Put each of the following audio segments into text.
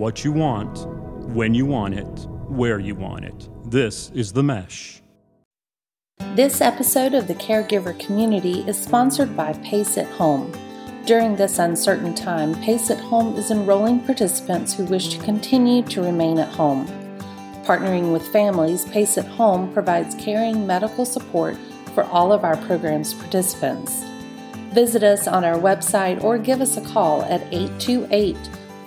what you want, when you want it, where you want it. This is The Mesh. This episode of the Caregiver Community is sponsored by Pace at Home. During this uncertain time, Pace at Home is enrolling participants who wish to continue to remain at home. Partnering with families, Pace at Home provides caring medical support for all of our program's participants. Visit us on our website or give us a call at 828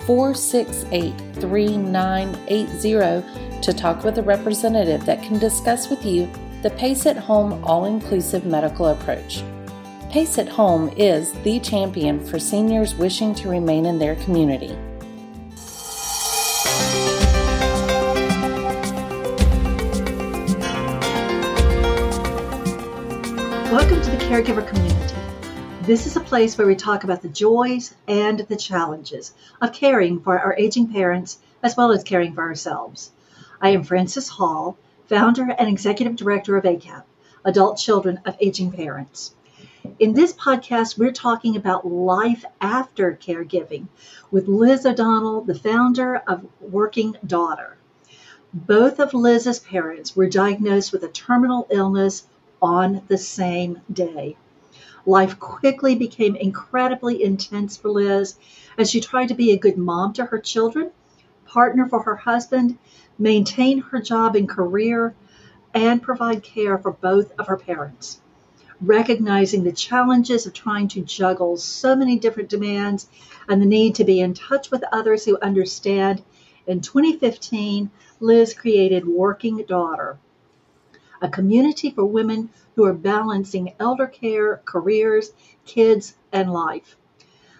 468 3980 to talk with a representative that can discuss with you the Pace at Home all inclusive medical approach. Pace at Home is the champion for seniors wishing to remain in their community. Welcome to the Caregiver Community. This is a place where we talk about the joys and the challenges of caring for our aging parents as well as caring for ourselves. I am Frances Hall, founder and executive director of ACAP, Adult Children of Aging Parents. In this podcast, we're talking about life after caregiving with Liz O'Donnell, the founder of Working Daughter. Both of Liz's parents were diagnosed with a terminal illness on the same day. Life quickly became incredibly intense for Liz as she tried to be a good mom to her children, partner for her husband, maintain her job and career, and provide care for both of her parents. Recognizing the challenges of trying to juggle so many different demands and the need to be in touch with others who understand, in 2015, Liz created Working Daughter, a community for women who are balancing elder care, careers, kids, and life.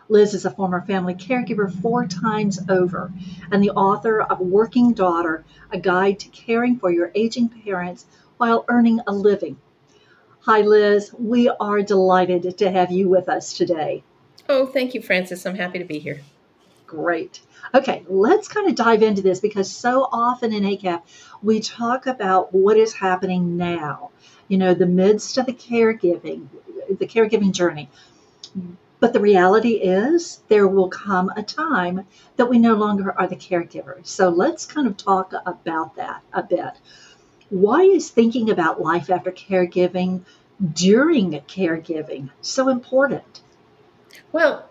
Liz is a former family caregiver four times over and the author of Working Daughter, a guide to caring for your aging parents while earning a living. Hi, Liz. We are delighted to have you with us today. Oh, thank you, Frances. I'm happy to be here. Great. Okay, let's kind of dive into this because so often in ACAP, we talk about what is happening now, you know, the midst of the caregiving, the caregiving journey. But the reality is, there will come a time that we no longer are the caregivers. So let's kind of talk about that a bit. Why is thinking about life after caregiving during caregiving so important? Well,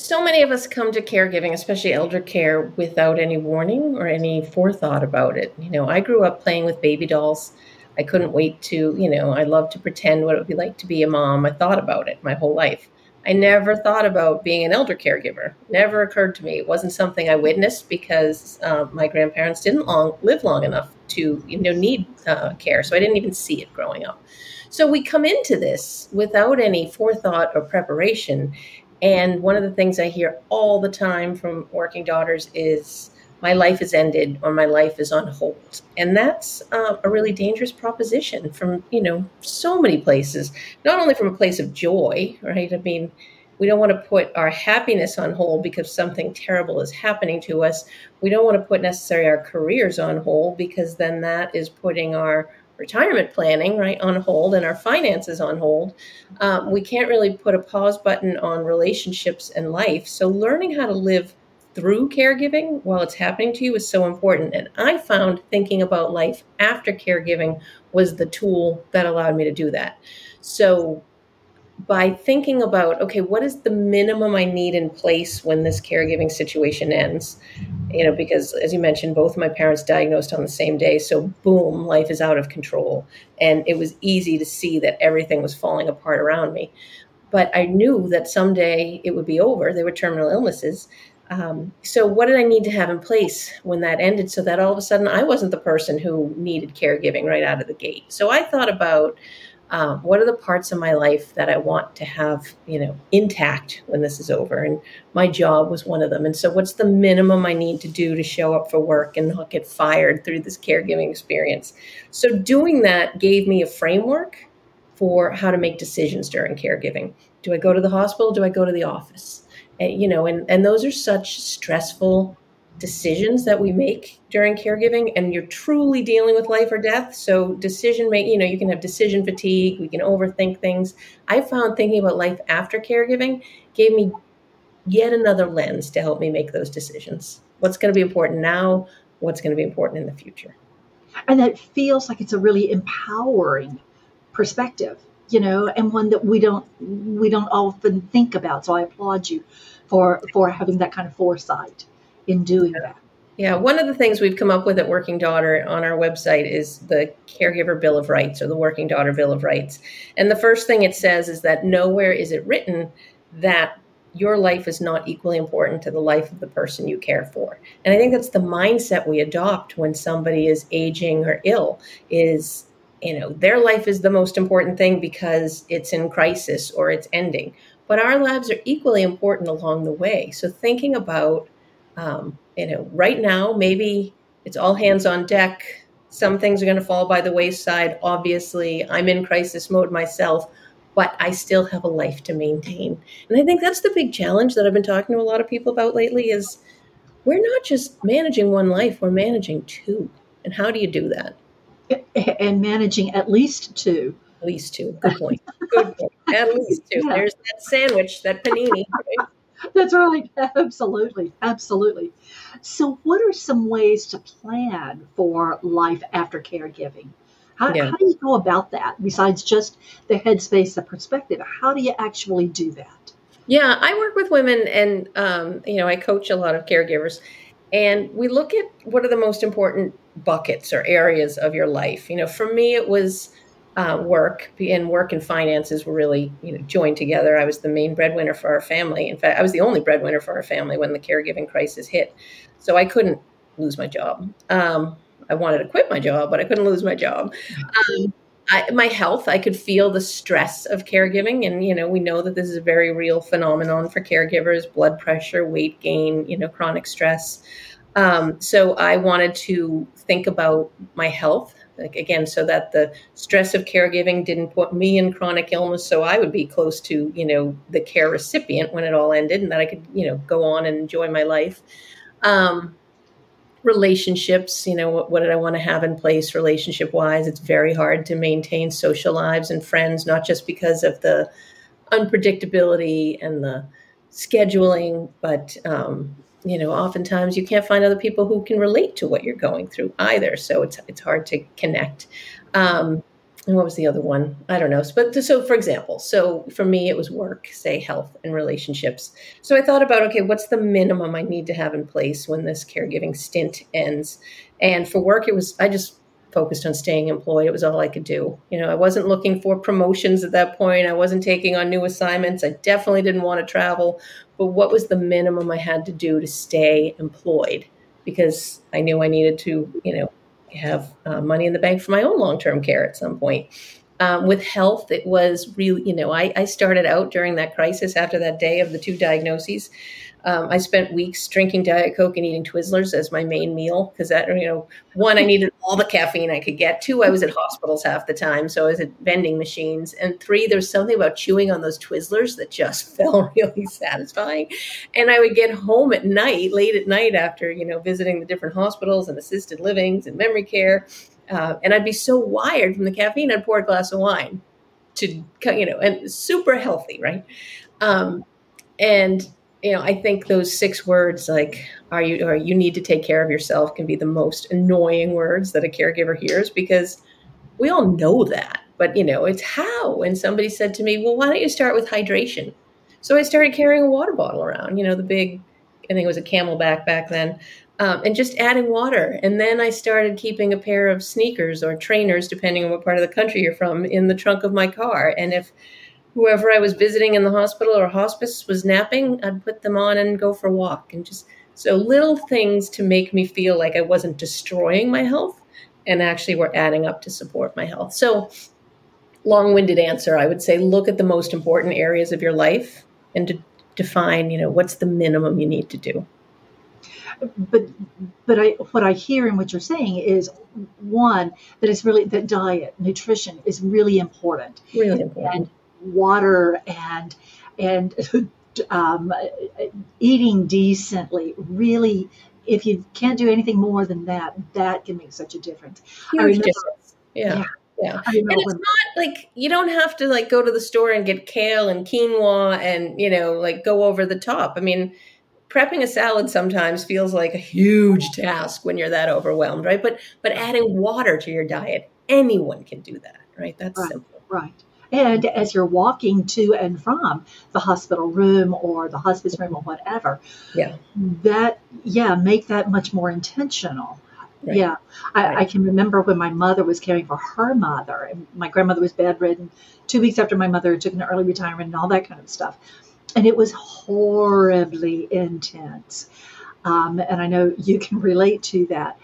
so many of us come to caregiving, especially elder care, without any warning or any forethought about it. You know, I grew up playing with baby dolls. I couldn't wait to, you know, I love to pretend what it would be like to be a mom. I thought about it my whole life. I never thought about being an elder caregiver. Never occurred to me. It wasn't something I witnessed because uh, my grandparents didn't long live long enough to, you know, need uh, care. So I didn't even see it growing up. So we come into this without any forethought or preparation, and one of the things I hear all the time from working daughters is, my life is ended or my life is on hold. And that's uh, a really dangerous proposition from, you know, so many places, not only from a place of joy, right? I mean, we don't want to put our happiness on hold because something terrible is happening to us. We don't want to put necessarily our careers on hold because then that is putting our retirement planning right on hold and our finances on hold um, we can't really put a pause button on relationships and life. So learning how to live through caregiving while it's happening to you is so important. And i found thinking about life after caregiving was the tool that allowed me to do that. So by thinking about okay what is the minimum i need in place when this caregiving situation ends? You know because as you mentioned both my parents diagnosed on the same day so boom life is out of control. And it was easy to see that everything was falling apart around me. But i knew that someday it would be over. They were terminal illnesses. Um, so what did i need to have in place when that ended so that all of a sudden i wasn't the person who needed caregiving right out of the gate? So i thought about um, what are the parts of my life that I want to have, you know, intact when this is over? And my job was one of them. And so, what's the minimum I need to do to show up for work and not get fired through this caregiving experience? So, doing that gave me a framework for how to make decisions during caregiving. Do I go to the hospital? Do I go to the office? And, you know, and, and those are such stressful decisions that we make during caregiving and you're truly dealing with life or death so decision make you know you can have decision fatigue we can overthink things i found thinking about life after caregiving gave me yet another lens to help me make those decisions. What's going to be important now? What's going to be important in the future? And that feels like it's a really empowering perspective, you know, and one that we don't we don't often think about. So I applaud you for for having that kind of foresight in doing that. Yeah, one of the things we've come up with at Working Daughter on our website is the Caregiver Bill of Rights or the Working Daughter Bill of Rights. And the first thing it says is that nowhere is it written that your life is not equally important to the life of the person you care for. And I think that's the mindset we adopt when somebody is aging or ill is you know their life is the most important thing because it's in crisis or it's ending but our lives are equally important along the way so thinking about um, you know, right now, maybe it's all hands on deck. Some things are going to fall by the wayside. Obviously, I'm in crisis mode myself, but I still have a life to maintain. And I think that's the big challenge that I've been talking to a lot of people about lately is we're not just managing one life, we're managing two. And how do you do that? And managing at least two. At least two. Good point. Good point. At least two. Yeah. There's that sandwich, that panini. Right? That's right. Absolutely. Absolutely. So, what are some ways to plan for life after caregiving? How, yeah. how do you go about that besides just the headspace, the perspective? How do you actually do that? Yeah, I work with women and, um, you know, I coach a lot of caregivers. And we look at what are the most important buckets or areas of your life. You know, for me, it was uh, work and work and finances were really you know joined together. I was the main breadwinner for our family. In fact, I was the only breadwinner for our family when the caregiving crisis hit. So I couldn't lose my job. Um, I wanted to quit my job, but I couldn't lose my job. Um, I, my health, I could feel the stress of caregiving, and you know we know that this is a very real phenomenon for caregivers: blood pressure, weight gain, you know, chronic stress. Um, so I wanted to think about my health like again so that the stress of caregiving didn't put me in chronic illness so i would be close to you know the care recipient when it all ended and that i could you know go on and enjoy my life. Um, relationships you know what, what did i want to have in place relationship wise it's very hard to maintain social lives and friends not just because of the unpredictability and the scheduling but um, you know oftentimes you can't find other people who can relate to what you're going through either. So it's it's hard to connect. Um, and what was the other one? I don't know. But so for example so for me it was work say health and relationships. So i thought about okay what's the minimum i need to have in place when this caregiving stint ends? And for work it was i just focused on staying employed. It was all I could do. You know, I wasn't looking for promotions at that point. I wasn't taking on new assignments. I definitely didn't want to travel. But what was the minimum I had to do to stay employed? Because I knew I needed to, you know, have uh, money in the bank for my own long term care at some point. Um, with health, it was really, you know, I, I started out during that crisis after that day of the two diagnoses. Um, I spent weeks drinking Diet Coke and eating Twizzlers as my main meal because that, you know, one, I needed all the caffeine I could get. Two, I was at hospitals half the time, so I was at vending machines. And three, there's something about chewing on those Twizzlers that just felt really satisfying. And I would get home at night, late at night, after you know visiting the different hospitals and assisted livings and memory care, uh, and I'd be so wired from the caffeine. I'd pour a glass of wine to, you know, and super healthy, right? Um, and you know, I think those six words like "are you" or "you need to take care of yourself" can be the most annoying words that a caregiver hears because we all know that, but you know, it's how. And somebody said to me, "Well, why don't you start with hydration?" So I started carrying a water bottle around. You know, the big, I think it was a CamelBak back then, um, and just adding water. And then I started keeping a pair of sneakers or trainers, depending on what part of the country you're from, in the trunk of my car. And if whoever I was visiting in the hospital or hospice was napping, I'd put them on and go for a walk and just so little things to make me feel like I wasn't destroying my health and actually were adding up to support my health. So long-winded answer, I would say look at the most important areas of your life and to define, you know, what's the minimum you need to do. But but I what I hear in what you're saying is one that is really that diet, nutrition is really important. Really important. And water and and um, eating decently really if you can't do anything more than that that can make such a difference Huge remember, difference. yeah. yeah Yeah. And it's when- not like you don't have to like go to the store and get kale and quinoa and, you know, like go over the top. I mean, prepping a salad sometimes feels like a huge task when you're that overwhelmed, right? But but adding water to your diet, anyone can do that, right? That's right, simple. Right. And as you're walking to and from the hospital room or the hospice room or whatever, yeah, that yeah, make that much more intentional. Right. Yeah, I, right. I, can remember when my mother was caring for her mother, and my grandmother was bedridden. Two weeks after my mother took an early retirement and all that kind of stuff, and it was horribly intense. Um, and I know you can relate to that.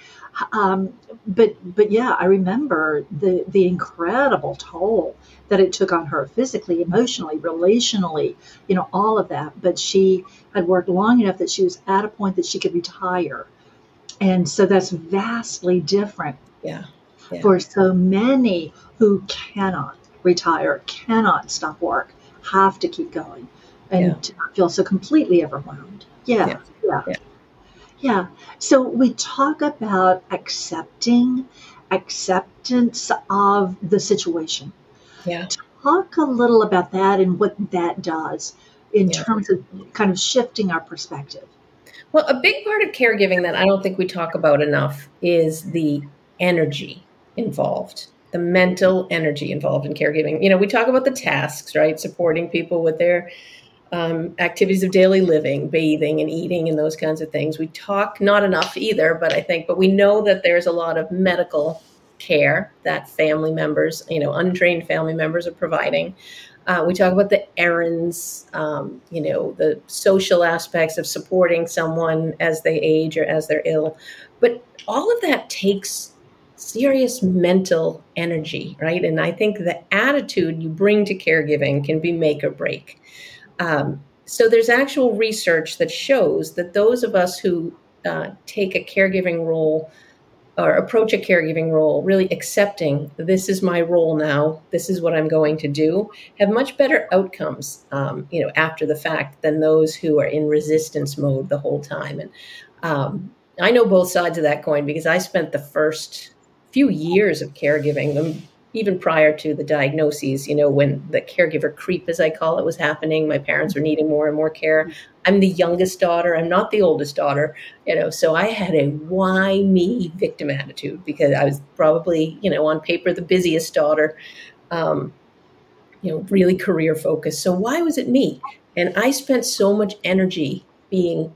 Um, but but yeah, I remember the the incredible toll that it took on her physically, emotionally, relationally, you know, all of that. But she had worked long enough that she was at a point that she could retire. And so that's vastly different yeah. yeah. for so many who cannot retire, cannot stop work, have to keep going and yeah. to not feel so completely overwhelmed. Yeah. Yeah. yeah. yeah. Yeah. So we talk about accepting, acceptance of the situation. Yeah. Talk a little about that and what that does in yeah. terms of kind of shifting our perspective. Well, a big part of caregiving that I don't think we talk about enough is the energy involved, the mental energy involved in caregiving. You know, we talk about the tasks, right? Supporting people with their um, activities of daily living, bathing and eating and those kinds of things. We talk not enough either, but I think, but we know that there's a lot of medical care that family members, you know, untrained family members are providing. Uh, we talk about the errands, um, you know, the social aspects of supporting someone as they age or as they're ill. But all of that takes serious mental energy, right? And I think the attitude you bring to caregiving can be make or break. Um, so there's actual research that shows that those of us who uh, take a caregiving role or approach a caregiving role, really accepting this is my role now, this is what I'm going to do, have much better outcomes, um, you know, after the fact than those who are in resistance mode the whole time. And um, I know both sides of that coin because I spent the first few years of caregiving, even prior to the diagnoses, you know, when the caregiver creep, as I call it, was happening, my parents were needing more and more care. I'm the youngest daughter. I'm not the oldest daughter, you know, so I had a why me victim attitude because I was probably, you know, on paper, the busiest daughter, um, you know, really career focused. So why was it me? And I spent so much energy being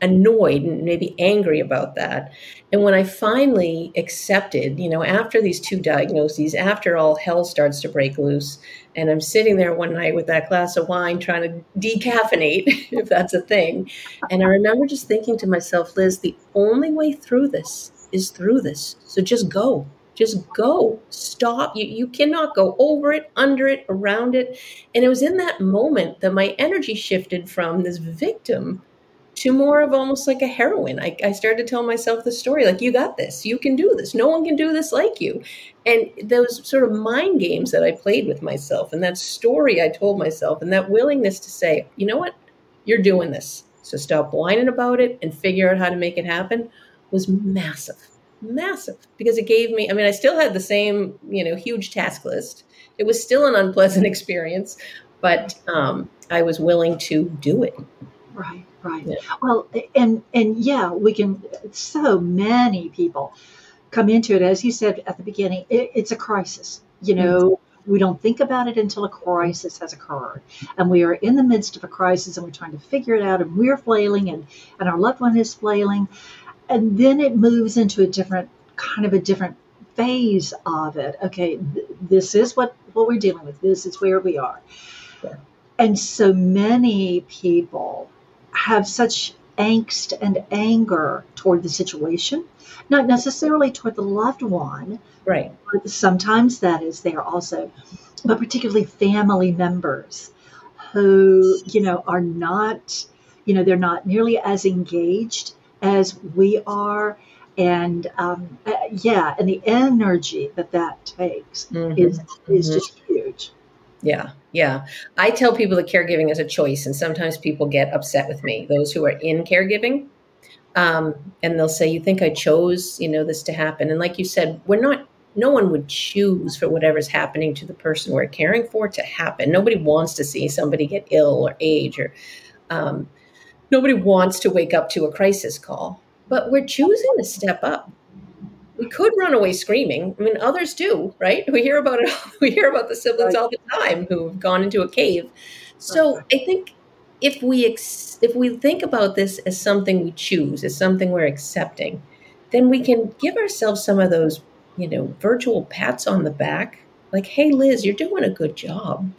annoyed and maybe angry about that. And when I finally accepted, you know, after these two diagnoses, after all hell starts to break loose, and I'm sitting there one night with that glass of wine trying to decaffeinate, if that's a thing. And I remember just thinking to myself, Liz, the only way through this is through this. So just go. Just go. Stop. You, you cannot go over it, under it, around it. And it was in that moment that my energy shifted from this victim to more of almost like a heroine. I, I started to tell myself the story like, you got this, you can do this, no one can do this like you. And those sort of mind games that I played with myself, and that story I told myself, and that willingness to say, you know what, you're doing this. So stop whining about it and figure out how to make it happen was massive, massive because it gave me, I mean, I still had the same, you know, huge task list. It was still an unpleasant experience, but um, I was willing to do it. Right. Right. Yeah. Well, and and yeah, we can. So many people come into it, as you said at the beginning. It, it's a crisis. You know, mm-hmm. we don't think about it until a crisis has occurred, and we are in the midst of a crisis, and we're trying to figure it out, and we're flailing, and and our loved one is flailing, and then it moves into a different kind of a different phase of it. Okay, th- this is what what we're dealing with. This is where we are. Yeah. And so many people have such angst and anger toward the situation, not necessarily toward the loved one. Right. sometimes that is there also, but particularly family members who, you know, are not, you know, they're not nearly as engaged as we are. And um, uh, yeah, and the energy that that takes mm-hmm. is is mm-hmm. just huge. Yeah, yeah. I tell people that caregiving is a choice, and sometimes people get upset with me, those who are in caregiving. Um, and they'll say, You think I chose, you know, this to happen? And like you said, we're not no one would choose for whatever's happening to the person we're caring for to happen. Nobody wants to see somebody get ill or age or um, nobody wants to wake up to a crisis call, but we're choosing to step up. We could run away screaming. I mean, others do, right? We hear about it. All, We hear about the siblings all the time who've gone into a cave. So I think if we ex- if we think about this as something we choose, as something we're accepting, then we can give ourselves some of those, you know, virtual pats on the back, like, "Hey, Liz, you're doing a good job."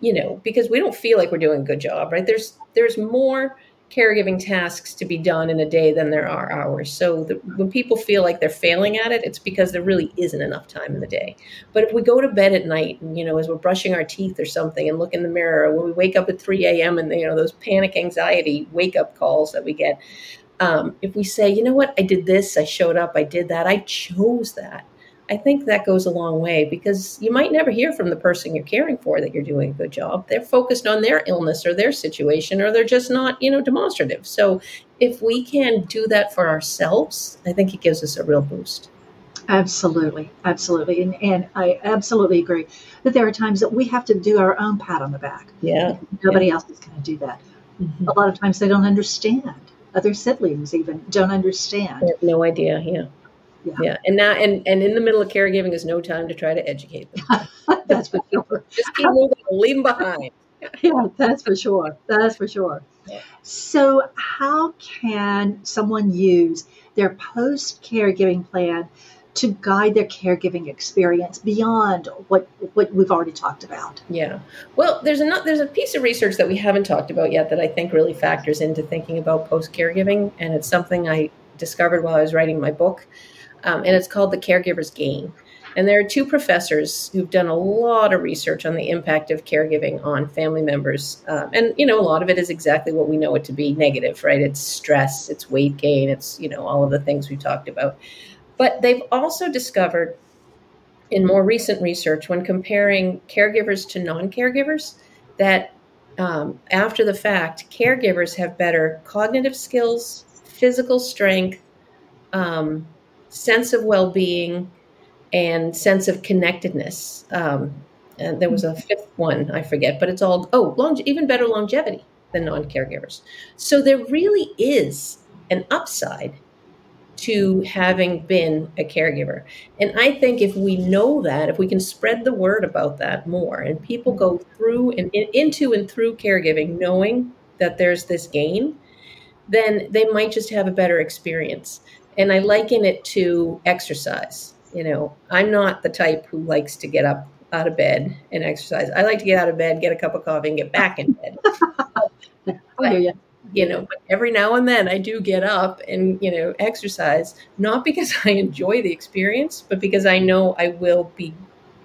You know, because we don't feel like we're doing a good job, right? There's there's more caregiving tasks to be done in a day than there are hours. So the, when people feel like they're failing at it, it's because there really isn't enough time in the day. But if we go to bed at night, and, you know, as we're brushing our teeth or something, and look in the mirror, when we wake up at 3 a.m. and you know those panic anxiety wake up calls that we get, um, if we say, you know what, I did this, I showed up, I did that, I chose that I think that goes a long way because you might never hear from the person you're caring for that you're doing a good job. They're focused on their illness or their situation, or they're just not, you know, demonstrative. So if we can do that for ourselves, I think it gives us a real boost. Absolutely, absolutely, and and I absolutely agree that there are times that we have to do our own pat on the back. Yeah, nobody yeah. else is going to do that. Mm-hmm. A lot of times they don't understand. Other siblings even don't understand. no idea. Yeah. Yeah. yeah. And now and and in the middle of caregiving is no time to try to educate them. that's for sure. Just keep moving leave them behind. yeah, that's for sure. That's for sure. Yeah. So how can someone use their post caregiving plan to guide their caregiving experience beyond what what we've already talked about. Yeah. Well, there's a there's a piece of research that we haven't talked about yet that I think really factors into thinking about post caregiving, and it's something I discovered while I was writing my book um, and it's called The Caregiver's Gain. And there are two professors who've done a lot of research on the impact of caregiving on family members. Um, and, you know, a lot of it is exactly what we know it to be negative, right? It's stress, it's weight gain, it's, you know, all of the things we've talked about. But they've also discovered in more recent research, when comparing caregivers to non caregivers, that um, after the fact, caregivers have better cognitive skills, physical strength, um, sense of well-being and sense of connectedness. Um, and there was a fifth one, I forget, but it's all oh, long, even better longevity than non-caregivers. So there really is an upside to having been a caregiver. And I think if we know that, if we can spread the word about that more, and people go through and in, into and through caregiving knowing that there's this gain, then they might just have a better experience. And I liken it to exercise. You know, I'm not the type who likes to get up out of bed and exercise. I like to get out of bed, get a cup of coffee, and get back in bed. You. You know, but every now and then I do get up and, you know, exercise, not because I enjoy the experience, but because I know I will be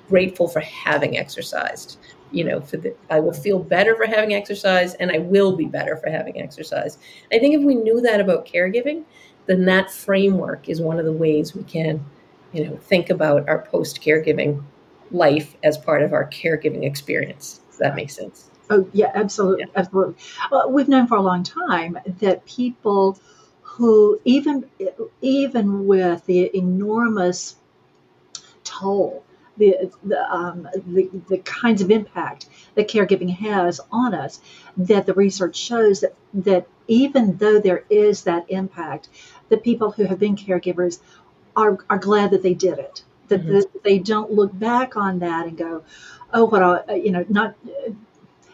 grateful for having exercised. You know, for the, I will feel better for having exercise and I will be better for having exercise. I think if we knew that about caregiving, then that framework is one of the ways we can, you know, think about our post caregiving life as part of our caregiving experience. Does that make sense? Oh yeah, absolutely, yeah. absolutely. Well, we've known for a long time that people who even even with the enormous toll the the, um, the the kinds of impact that caregiving has on us that the research shows that that even though there is that impact the people who have been caregivers are, are glad that they did it. That, mm-hmm. that they don't look back on that and go, oh, what I, you know, not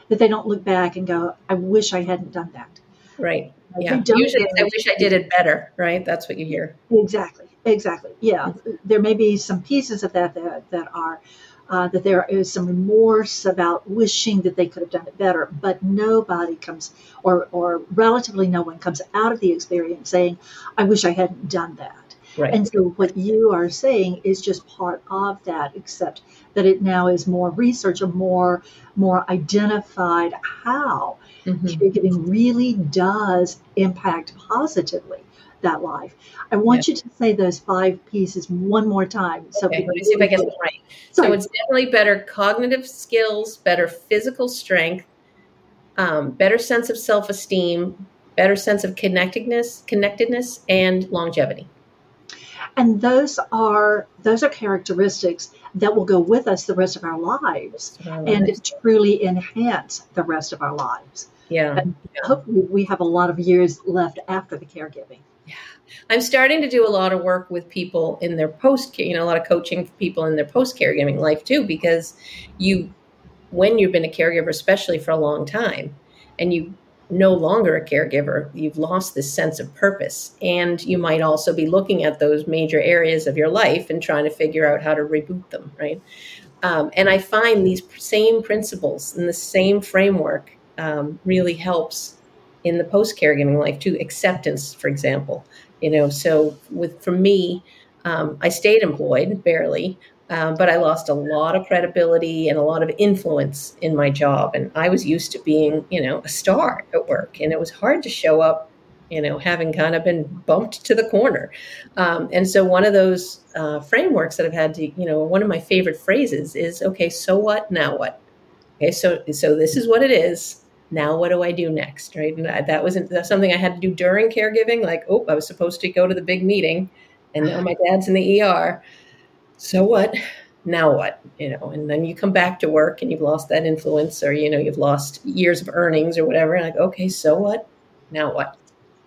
that they don't look back and go, I wish I hadn't done that. Right. Yeah. Usually, I wish I did it better. Right. That's what you hear. Exactly. Exactly. Yeah. Mm-hmm. There may be some pieces of that that, that are uh, that there is some remorse about wishing that they could have done it better, but nobody comes, or, or relatively no one comes out of the experience saying, I wish I hadn't done that. Right. And so what you are saying is just part of that, except that it now is more research, a more more identified how mm-hmm. caregiving really does impact positively that life. I want you to say those five pieces one more time. So okay, let me see if I get it right. Sorry. So it's definitely better cognitive skills, better physical strength, um, better sense of self-esteem, better sense of connectedness, connectedness, and longevity. and those are those are characteristics that will go with us the rest of our lives and truly enhance the rest of our lives. Yeah. And hopefully, we have a lot of years left after the caregiving. Yeah. I'm starting to do a lot of work with people in their post care, you know, a lot of coaching for people in their post caregiving life too, because you, when you've been a caregiver, especially for a long time, and you no longer a caregiver, you've lost this sense of purpose. And you might also be looking at those major areas of your life and trying to figure out how to reboot them, right? Um, and I find these same principles and the same framework um, really helps in the post caregiving life too. Acceptance, for example, you know. So with for me, um, I stayed employed barely, um, but I lost a lot of credibility and a lot of influence in my job. And I was used to being, you know, a star at work, and it was hard to show up, you know, having kind of been bumped to the corner. Um, and so one of those uh, frameworks that I've had to, you know, one of my favorite phrases is, "Okay, so what? Now what?" Okay, so so this is what it is. Now what do I do next? Right, and that wasn't that's something I had to do during caregiving. Like, oh, I was supposed to go to the big meeting, and now my dad's in the ER so what? Now what? You know, and then you come back to work and you've lost that influence or, you know, you've lost years of earnings or whatever. And like, okay, so what? Now what?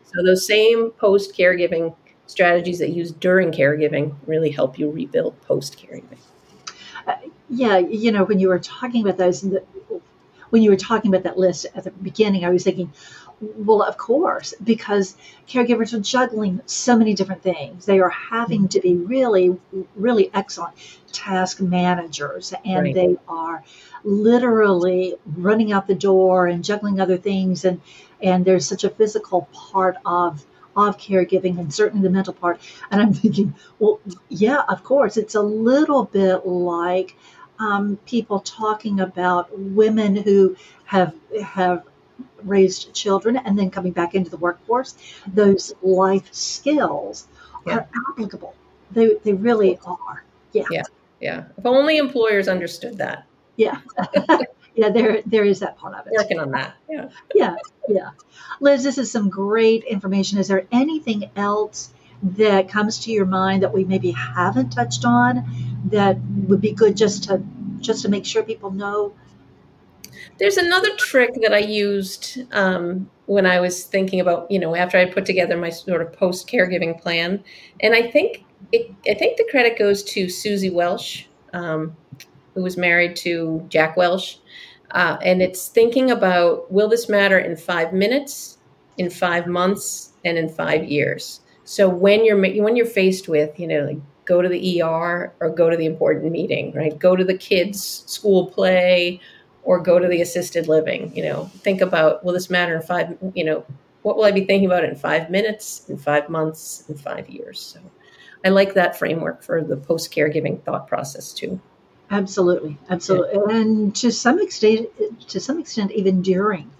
So those same post caregiving strategies that you use during caregiving really help you rebuild post caregiving. Uh, yeah, you know, when you were talking about those, when you were talking about that list at the beginning, I was thinking, well, of course, because caregivers are juggling so many different things. They are having mm-hmm. to be really, really excellent task managers, and right. they are literally running out the door and juggling other things. And and there's such a physical part of of caregiving and certainly the mental part. And I'm thinking, well, yeah, of course, it's a little bit like um, people talking about women who have have raised children and then coming back into the workforce, those life skills yeah. are applicable. They, they really are. Yeah. Yeah. Yeah. If only employers understood that. Yeah. yeah, there there is that part of it. Working on that. Yeah. Yeah. Yeah. Liz, this is some great information. Is there anything else that comes to your mind that we maybe haven't touched on that would be good just to just to make sure people know? There's another trick that I used um, when I was thinking about, you know, after I put together my sort of post caregiving plan, and I think it, I think the credit goes to Suzy Welch, um, who was married to Jack Welch, uh, and it's thinking about will this matter in five minutes, in five months, and in five years. So when you're when you're faced with, you know, like go to the ER or go to the important meeting, right? Go to the kids' school play or go to the assisted living. You know, think about will this matter in five? You know, what will I be thinking about in five minutes, in five months, in five years? So, I like that framework for the post caregiving thought process too. Absolutely, absolutely, yeah. and to some extent, to some extent, even during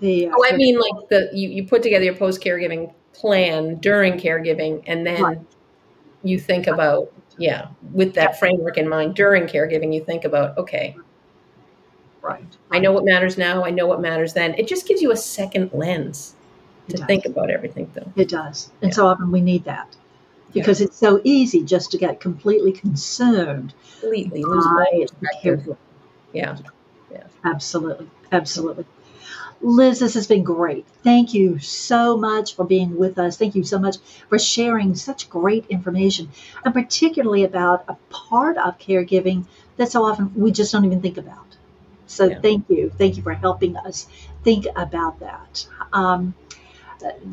the. Uh, oh, I mean, like the you, you put together your post caregiving plan during caregiving, and then right. you think about yeah, with that framework in mind during caregiving, you think about okay, Right. I know what matters now. I know what matters then. It just gives you a second lens to think about everything, though. It does. And yeah. so often we need that because yeah. it's so easy just to get completely consumed. Completely lose Yeah. Yeah. Absolutely. Absolutely. Liz, this has been great. Thank you so much for being with us. Thank you so much for sharing such great information, and particularly about a part of caregiving that so often we just don't even think about. So yeah. thank you. Thank you for helping us think about that. Um,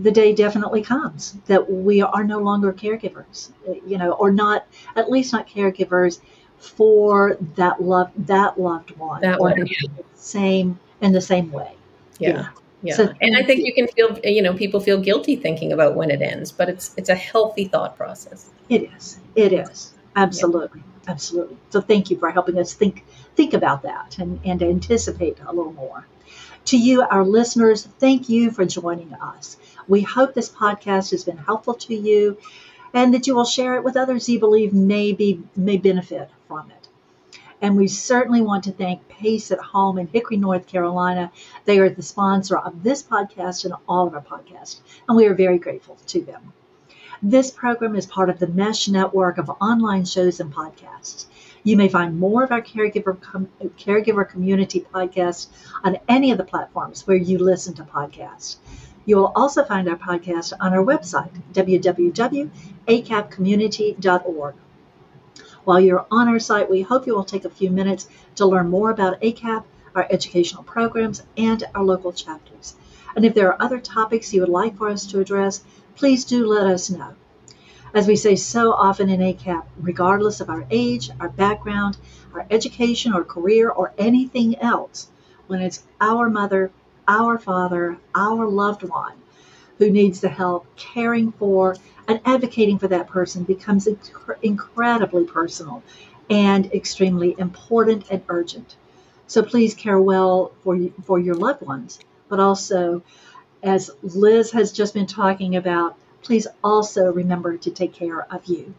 the day definitely comes that we are no longer caregivers, you know, or not, at least not caregivers for that love, that loved one, that one, yeah. same in the same way. Yeah. yeah. So, and I think you can feel, you know, people feel guilty thinking about when it ends, but it's it's a healthy thought process. It is. It is. Absolutely. Yeah. Absolutely. So thank you for helping us think think about that and, and anticipate a little more. To you, our listeners, thank you for joining us. We hope this podcast has been helpful to you and that you will share it with others you believe may, be, may benefit from it. And we certainly want to thank Pace at Home in Hickory, North Carolina. They are the sponsor of this podcast and all of our podcasts, and we are very grateful to them. This program is part of the Mesh network of online shows and podcasts. You may find more of our caregiver, com- caregiver community podcasts on any of the platforms where you listen to podcasts. You will also find our podcast on our website, www.acapcommunity.org. While you're on our site, we hope you will take a few minutes to learn more about ACAP, our educational programs, and our local chapters. And if there are other topics you would like for us to address, please do let us know. As we say so often in ACAP, regardless of our age, our background, our education or career, or anything else, when it's our mother, our father, our loved one who needs the help, caring for and advocating for that person becomes inc- incredibly personal and extremely important and urgent. So please care well for, for your loved ones, but also, as Liz has just been talking about, please also remember to take care of you.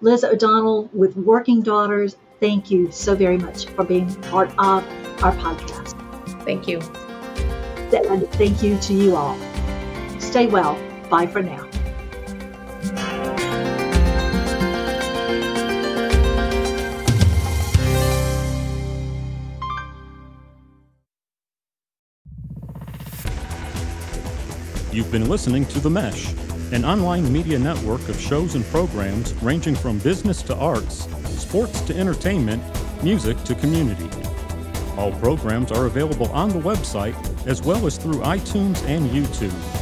Liz O'Donnell with Working Daughters, thank you so very much for being part of our podcast. Thank you. And thank you to you all. Stay well. Bye for now. You've been listening to The Mesh, an online media network of shows and programs ranging from business to arts, sports to entertainment, music to community. All programs are available on the website as well as through iTunes and YouTube.